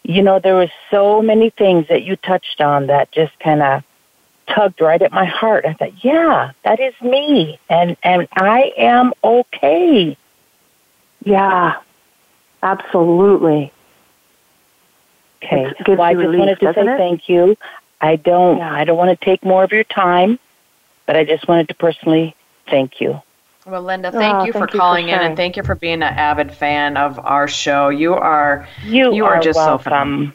Speaker 8: You know, there was so many things that you touched on that just kind of tugged right at my heart. I thought, yeah, that is me, and and I am okay.
Speaker 3: Yeah, absolutely.
Speaker 8: Okay.
Speaker 3: It
Speaker 8: well, I just
Speaker 3: relief,
Speaker 8: wanted to say
Speaker 3: it?
Speaker 8: thank you. I don't.
Speaker 3: Yeah.
Speaker 8: I don't want to take more of your time, but I just wanted to personally thank you.
Speaker 2: Well, Linda, ah, thank
Speaker 3: Oh,
Speaker 2: you for
Speaker 3: thank you for
Speaker 2: calling in and thank you for being an avid fan of our show. You are
Speaker 8: You,
Speaker 2: You are just so
Speaker 8: welcome.
Speaker 2: phenomenal.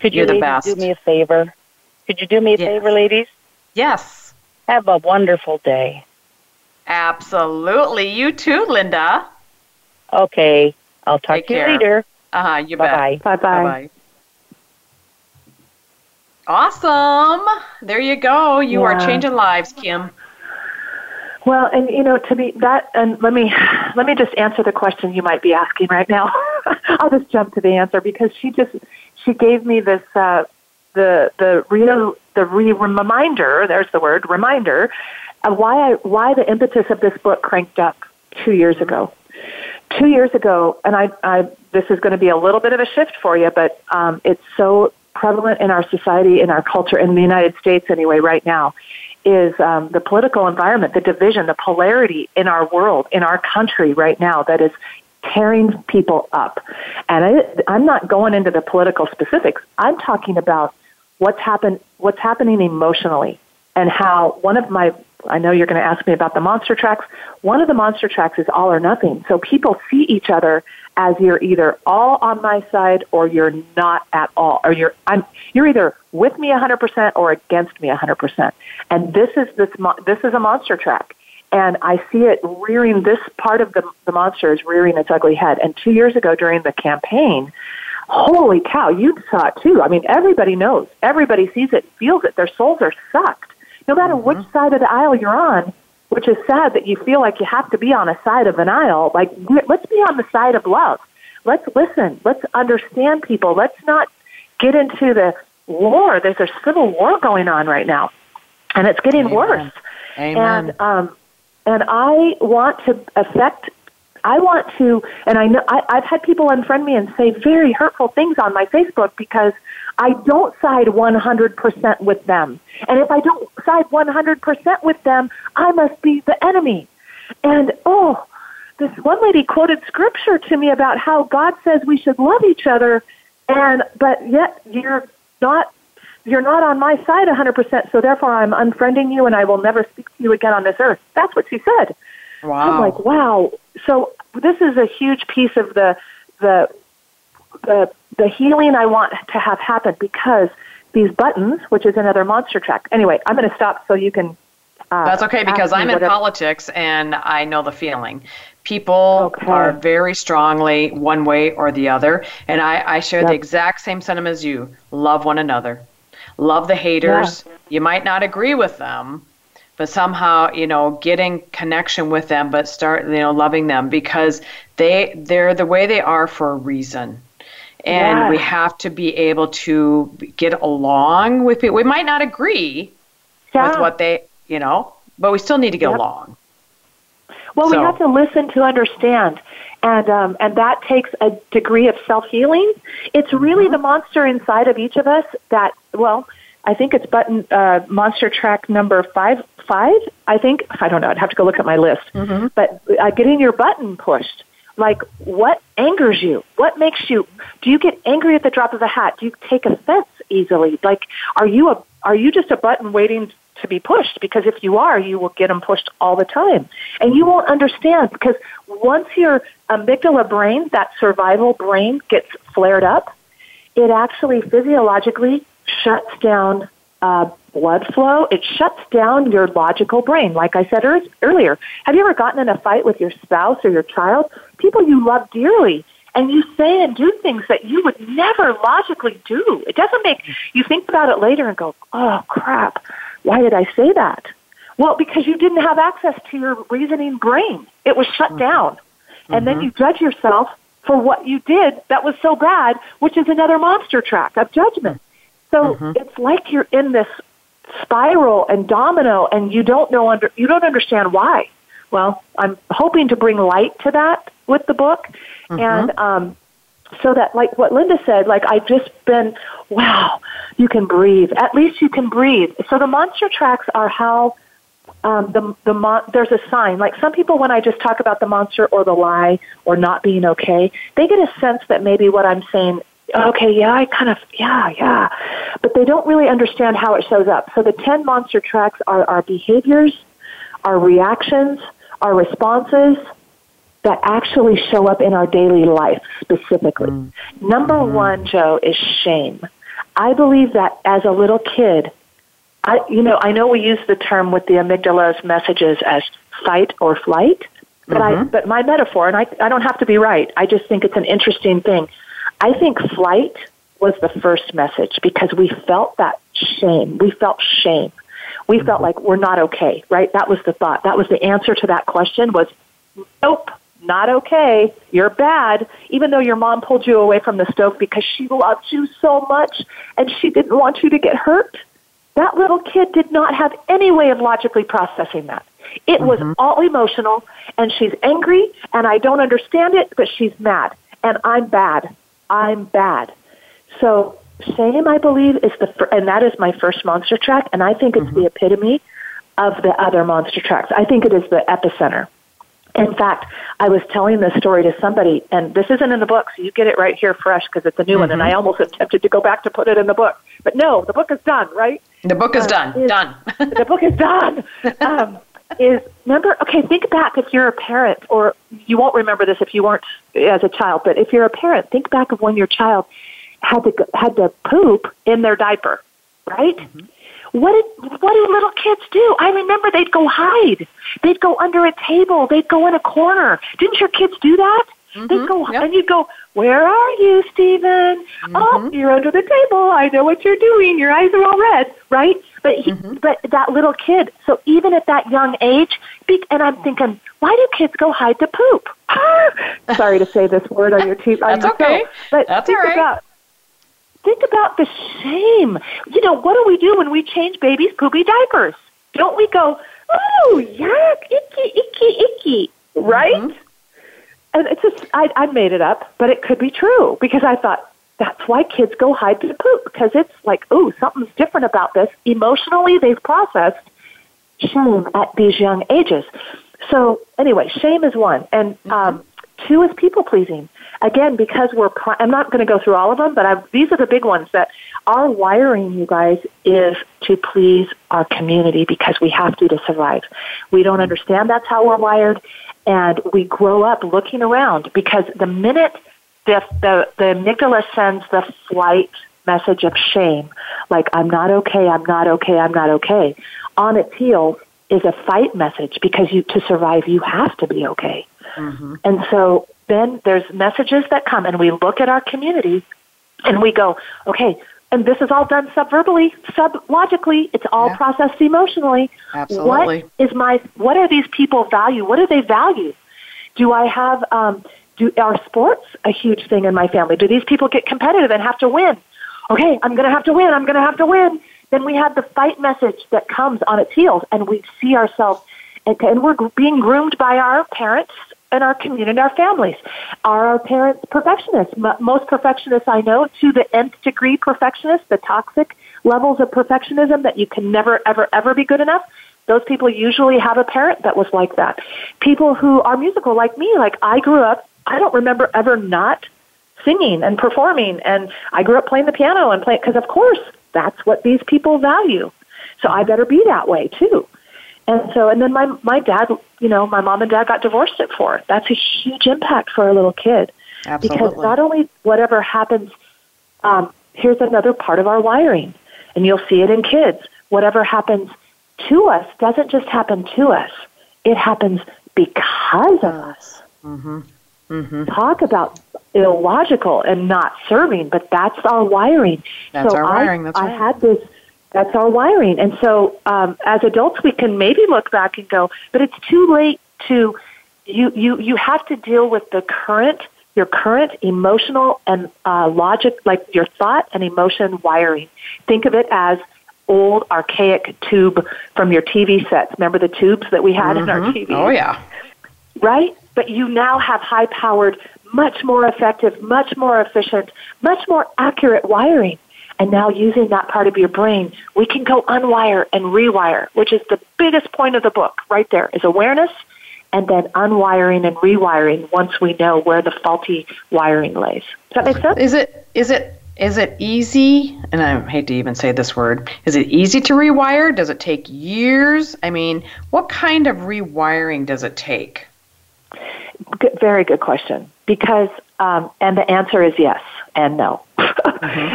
Speaker 8: Could
Speaker 2: You're the best.
Speaker 8: do me a favor? Could you do me a
Speaker 2: Yes.
Speaker 8: favor, ladies?
Speaker 2: yes,
Speaker 8: Have a wonderful day.
Speaker 2: absolutely. You too, Linda.
Speaker 8: Okay. I'll talk
Speaker 2: Take
Speaker 8: to
Speaker 2: care.
Speaker 8: you later.
Speaker 2: Uh huh. You
Speaker 8: Bye
Speaker 2: bet.
Speaker 8: bye.
Speaker 3: Bye bye.
Speaker 2: Bye-bye. Awesome. There you go. You yeah. are changing lives, Kim.
Speaker 3: Well, and you know, to be that, and let me let me just answer the question you might be asking right now. I'll just jump to the answer because she just she gave me this uh, the the real the re- reminder. There's the word reminder of why I why the impetus of this book cranked up two years ago. Two years ago, and I, I this is going to be a little bit of a shift for you, but um, it's so prevalent in our society, in our culture, in the United States anyway, right now is um, the political environment, the division, the polarity in our world, in our country right now that is tearing people up. And I, I'm not going into the political specifics. I'm talking about what's happened, what's happening emotionally, and how one of my I know you're going to ask me about the monster tracks. One of the monster tracks is all or nothing. So people see each other as you're either all on my side or you're not at all, or you're I'm you're either with me 100% or against me 100%. And this is this this is a monster track, and I see it rearing. This part of the the monster is rearing its ugly head. And two years ago during the campaign, holy cow, you saw it too. I mean, everybody knows, everybody sees it, feels it. Their souls are sucked, no matter mm-hmm. which side of the aisle you're on which is sad that you feel like you have to be on a side of an aisle. Like, let's be on the side of love. Let's listen. Let's understand people. Let's not get into the war. There's a civil war going on right now, and it's getting
Speaker 2: Amen.
Speaker 3: worse.
Speaker 2: Amen.
Speaker 3: And um, and I want to affect I want to, and I know I, I've had people unfriend me and say very hurtful things on my Facebook because I don't side 100% with them. And if I don't side 100% with them, I must be the enemy. And oh, this one lady quoted scripture to me about how God says we should love each other, and but yet you're not you're not on my side 100%, so therefore I'm unfriending you and I will never speak to you again on this earth. That's what she said.
Speaker 2: Wow.
Speaker 3: I'm like, wow. So this is a huge piece of the the the the healing I want to have happen because these buttons, which is another monster track. Anyway, I'm going to stop so you can. Uh,
Speaker 2: That's okay because I'm in whatever. politics and I know the feeling. People okay. are very strongly one way or the other, and I, I share yep. the exact same sentiment as you. Love one another. Love the haters. Yeah. You might not agree with them, but somehow you know getting connection with them but start you know loving them because they they're the way they are for a reason and yeah. we have to be able to get along with people we might not agree yeah. with what they you know but we still need to get yep. along
Speaker 3: well so. we have to listen to understand and um, and that takes a degree of self healing. It's really mm-hmm. the monster inside of each of us that well, I think it's button uh, monster track number five. Five, I think. I don't know. I'd have to go look at my list.
Speaker 2: Mm-hmm.
Speaker 3: But uh, getting your button pushed, like what angers you? What makes you? Do you get angry at the drop of a hat? Do you take offense easily? Like, are you a? Are you just a button waiting to be pushed? Because if you are, you will get them pushed all the time, and you won't understand because once your amygdala brain, that survival brain, gets flared up, it actually physiologically shuts down uh, blood flow. It shuts down your logical brain. Like I said er- earlier, have you ever gotten in a fight with your spouse or your child? People you love dearly, and you say and do things that you would never logically do. It doesn't make you think about it later and go, "Oh crap, why did I say that?" Well, because you didn't have access to your reasoning brain. It was shut mm-hmm. down. And mm-hmm. then you judge yourself for what you did that was so bad, which is another monster track of judgment. So mm-hmm. it's like you're in this spiral and domino and you don't know under you don't understand why. Well, I'm hoping to bring light to that with the book mm-hmm. and um so that like what Linda said, like I've just been wow, you can breathe. At least you can breathe. So the monster tracks are how um, the the mon- there's a sign. Like some people, when I just talk about the monster or the lie or not being okay, they get a sense that maybe what I'm saying okay, yeah, I kind of, yeah, yeah. But they don't really understand how it shows up. So the 10 monster tracks are our behaviors, our reactions, our responses that actually show up in our daily life specifically. Mm. Number mm. one, Joe, is shame. I believe that as a little kid, I, you know, I know we use the term with the amygdala's messages as fight or flight, but mm-hmm. I, but my metaphor, and I, I don't have to be right. I just think it's an interesting thing. I think flight was the first message because we felt that shame. We felt shame. We felt like we're not okay, right? That was the thought. That was the answer to that question was, nope, not okay. You're bad. Even though your mom pulled you away from the stove because she loved you so much and she didn't want you to get hurt. That little kid did not have any way of logically processing that. It was
Speaker 2: Mm-hmm.
Speaker 3: all emotional and she's angry and I don't understand it, but she's mad and I'm bad. I'm bad. So shame, I believe, is the fir- and that is my first monster track, and I think it's
Speaker 2: Mm-hmm.
Speaker 3: the epitome of the other monster tracks. I think it is the epicenter. In fact, I was telling this story to somebody, and this isn't in the book, so you get it right here fresh because it's a new one, and I almost attempted to go back to put it in the book. But no, the book is done, right?
Speaker 2: The book is done.
Speaker 3: is-
Speaker 2: done.
Speaker 3: the book is done. Um, is remember? Okay, think back if you're a parent, or you won't remember this if you weren't as a child. But if you're a parent, think back of when your child had to had to poop in their diaper, right? Mm-hmm. What did what do little kids do? I remember they'd go hide. They'd go under a table. They'd go in a corner. Didn't your kids do that? Mm-hmm. They'd go
Speaker 2: yep.
Speaker 3: and you'd go, "Where are you, Stephen? Oh, mm-hmm. you're under the table. I know what you're doing. Your eyes are all red, right?" But he, but that little kid. So even at that young age, and I'm thinking, why do kids go hide to poop? Sorry to say this word on your teeth.
Speaker 2: That's
Speaker 3: your
Speaker 2: okay.
Speaker 3: show, But
Speaker 2: That's
Speaker 3: think
Speaker 2: all right.
Speaker 3: about think about the shame. You know, what do we do when we change babies' poopy diapers? Don't we go, oh, yuck, icky, icky, icky, right?
Speaker 2: Mm-hmm.
Speaker 3: And it's just, I, I made it up, but it could be true because I thought that's why kids go hide to poop because it's like, oh, something's different about this. Emotionally, they've processed shame at these young ages. So anyway, shame is one, and um, two is people pleasing. Again, because we're, pri- I'm not going to go through all of them, but I've, these are the big ones that our wiring, you guys, is to please our community because we have to to survive. We don't understand that's how we're wired, and we grow up looking around because the minute the the, the amygdala sends the flight message of shame, like I'm not okay, I'm not okay, I'm not okay, on its heels is a fight message because you to survive you have to be okay. And so then there's messages that come and we look at our community and we go, okay, and this is all done subverbally, sublogically. it's all
Speaker 2: Yeah.
Speaker 3: processed emotionally.
Speaker 2: Absolutely.
Speaker 3: What is my what are these people value? What do they value? Do I have um do are sports a huge thing in my family? Do these people get competitive and have to win? Okay, I'm going to have to win. I'm going to have to win. Then we have the fight message that comes on its heels, and we see ourselves, and, and we're being groomed by our parents and our community, and our families. Are our parents perfectionists? M- most perfectionists I know, to the nth degree perfectionists, the toxic levels of perfectionism that you can never, ever, ever be good enough. Those people usually have a parent that was like that. People who are musical, like me, like I grew up, I don't remember ever not singing and performing, and I grew up playing the piano and playing, because of course, that's what these people value. So I better be that way too. And so, and then my my dad, you know, my mom and dad got divorced at four. That's a huge impact for a little kid because not only whatever happens, um, here's another part of our wiring, and you'll see it in kids. Whatever happens to us doesn't just happen to us; it happens because of us. Talk about illogical and not serving, but that's our wiring.
Speaker 2: That's
Speaker 3: so
Speaker 2: our
Speaker 3: I,
Speaker 2: wiring, that's
Speaker 3: I
Speaker 2: right.
Speaker 3: had this. That's our wiring, and so um, as adults, we can maybe look back and go, but it's too late to. You you you have to deal with the current your current emotional and uh, logic, like your thought and emotion wiring. Think of it as old archaic tube from your TV sets. Remember the tubes that we had in our TV?
Speaker 2: Oh yeah.
Speaker 3: right? But you now have high powered, much more effective, much more efficient, much more accurate wiring. And now using that part of your brain, we can go unwire and rewire, which is the biggest point of the book right there is awareness and then unwiring and rewiring once we know where the faulty wiring lays. Does that make sense?
Speaker 2: Is it is it is it easy? And I hate to even say this word. Is it easy to rewire? Does it take years? I mean, what kind of rewiring does it take?
Speaker 3: Good, very good question. Because, um, and the answer is yes and no.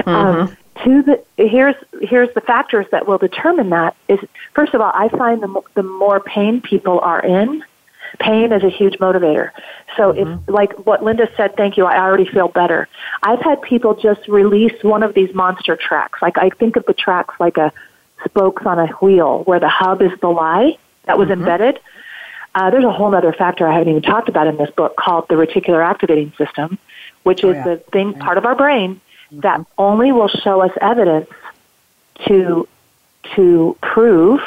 Speaker 3: um, to the here's here's the factors that will determine that is first of all, I find the the more pain people are in, Pain is a huge motivator. So mm-hmm. if, like what Linda said, thank you, I already feel better. I've had people just release one of these monster tracks. Like I think of the tracks like a spokes on a wheel where the hub is the lie that was mm-hmm. embedded. Uh, there's a whole other factor I haven't even talked about in this book called the reticular activating system, which oh, is yeah. the thing, part of our brain mm-hmm. that only will show us evidence to to prove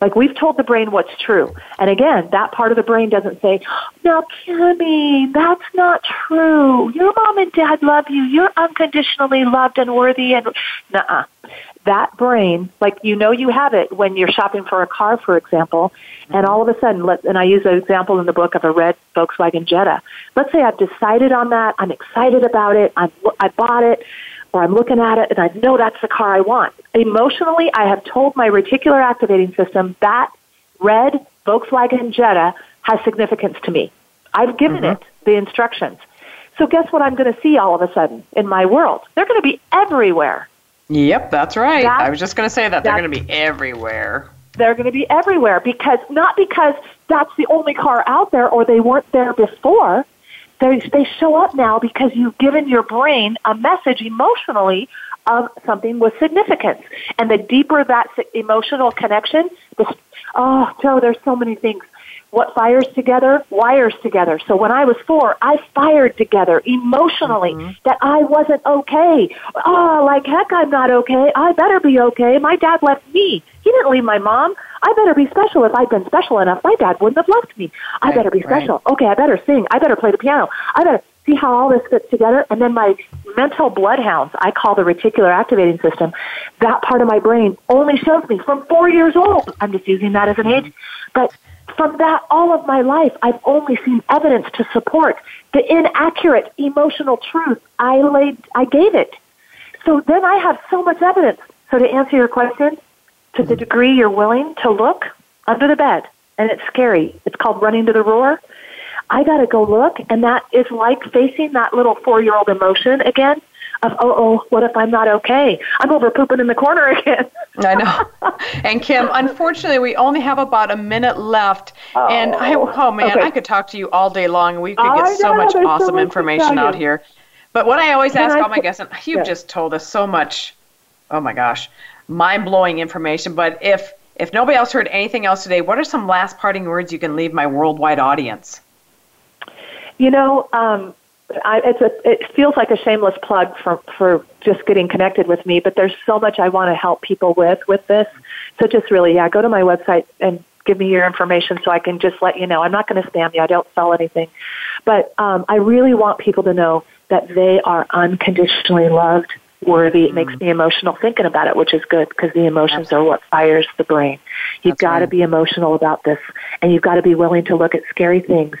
Speaker 3: like we've told the brain what's true. And again, that part of the brain doesn't say, now Kimmy, that's not true. Your mom and dad love you. You're unconditionally loved and worthy and nuh That brain, like you know you have it when you're shopping for a car, for example, and all of a sudden, let, and I use an example in the book of a red Volkswagen Jetta. Let's say I've decided on that. I'm excited about it. I'm, I bought it or I'm looking at it and I know that's the car I want. Emotionally, I have told my reticular activating system that red Volkswagen Jetta has significance to me. I've given mm-hmm. it the instructions. So guess what I'm going to see all of a sudden in my world? They're going to be everywhere.
Speaker 2: Yep, that's right. That's, I was just going to say that they're going to be everywhere.
Speaker 3: They're going to be everywhere because not because that's the only car out there or they weren't there before. They, they show up now because you've given your brain a message emotionally of something with significance. And the deeper that emotional connection, the, oh, Joe, there's so many things. What fires together wires together. So when I was four, I fired together emotionally mm-hmm. that I wasn't okay. Oh, like heck, I'm not okay. I better be okay. My dad left me. He didn't leave my mom. I better be special. If I'd been special enough, my dad wouldn't have left me. I right, better be special. Right. Okay, I better sing. I better play the piano. I better see how all this fits together. And then my mental bloodhounds, I call the reticular activating system, that part of my brain only shows me from four years old. I'm just using that as an age. But from that, all of my life, I've only seen evidence to support the inaccurate emotional truth I laid, I gave it. So then I have so much evidence. So to answer your question, to the degree you're willing to look under the bed, and it's scary. It's called running to the roar. I got to go look, and that is like facing that little four-year-old emotion again of oh oh what if I'm not okay? I'm over pooping in the corner again.
Speaker 2: I know. And Kim, unfortunately, we only have about a minute left, oh, and I oh, oh man, okay. I could talk to you all day long. We could get so much awesome so much information out here. But what I always Can ask I all my guests, and you've just told us so much. Oh my gosh, mind blowing information. But if if nobody else heard anything else today, what are some last parting words you can leave my worldwide audience?
Speaker 3: You know, um, I, it's a, it feels like a shameless plug for for just getting connected with me, but there's so much I want to help people with with this. So just really, yeah, go to my website and give me your information so I can just let you know. I'm not going to spam you. I don't sell anything, but um, I really want people to know that they are unconditionally loved, worthy. It makes mm. me emotional thinking about it, which is good because the emotions Absolutely. are what fires the brain. You've got to right. be emotional about this, and you've got to be willing to look at scary things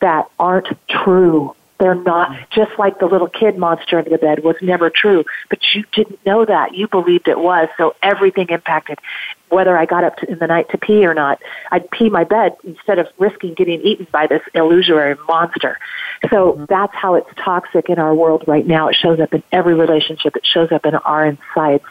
Speaker 3: that aren't true they're not just like the little kid monster under the bed was never true, but you didn't know that. You believed it was, so everything impacted whether I got up to, in the night to pee or not. I'd pee my bed instead of risking getting eaten by this illusory monster. So mm-hmm. that's how it's toxic in our world right now. It shows up in every relationship. It shows up in our insides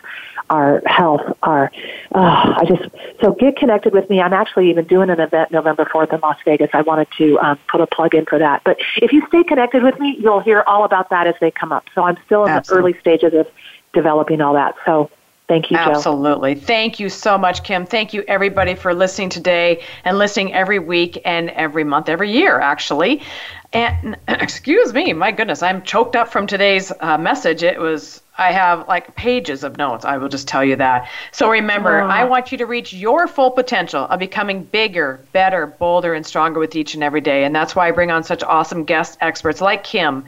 Speaker 3: our health, our, uh, I just, so get connected with me. I'm actually even doing an event November 4th in Las Vegas. I wanted to um, put a plug in for that. But if you stay connected with me, you'll hear all about that as they come up. So I'm still in Absolutely. the early stages of developing all that. So Thank you,
Speaker 2: Joe. Absolutely. Thank you so much, Kim. Thank you, everybody, for listening today and listening every week and every month, every year, actually. And excuse me, my goodness, I'm choked up from today's uh, message. It was I have like pages of notes. I will just tell you that. So remember, oh. I want you to reach your full potential of becoming bigger, better, bolder, and stronger with each and every day. And that's why I bring on such awesome guest experts like Kim.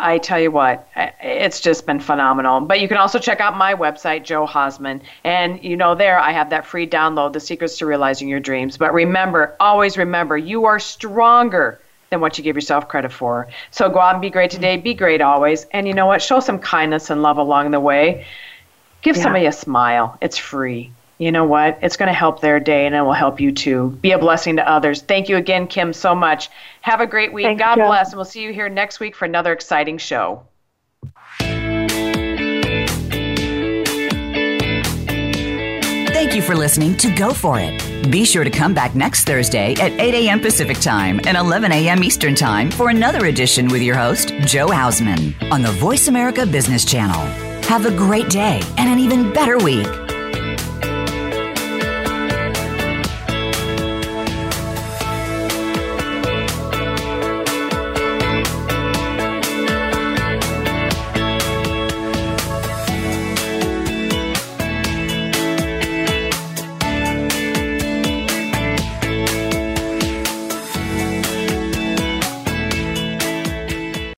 Speaker 2: I tell you what, it's just been phenomenal. But you can also check out my website, Joe Hausman. And you know, there I have that free download, The Secrets to Realizing Your Dreams. But remember, always remember, you are stronger than what you give yourself credit for. So go out and be great today, be great always. And you know what? Show some kindness and love along the way. Give yeah. somebody a smile. It's free. You know what? It's going to help their day and it will help you too. Be a blessing to others. Thank you again, Kim, so much. Have a great week. Thanks, God Joe. bless. And we'll see you here next week for another exciting show.
Speaker 1: Thank you for listening to Go For It. Be sure to come back next Thursday at 8 a.m. Pacific Time and 11 a.m. Eastern Time for another edition with your host, Joe Hausman, on the Voice America Business Channel. Have a great day and an even better week.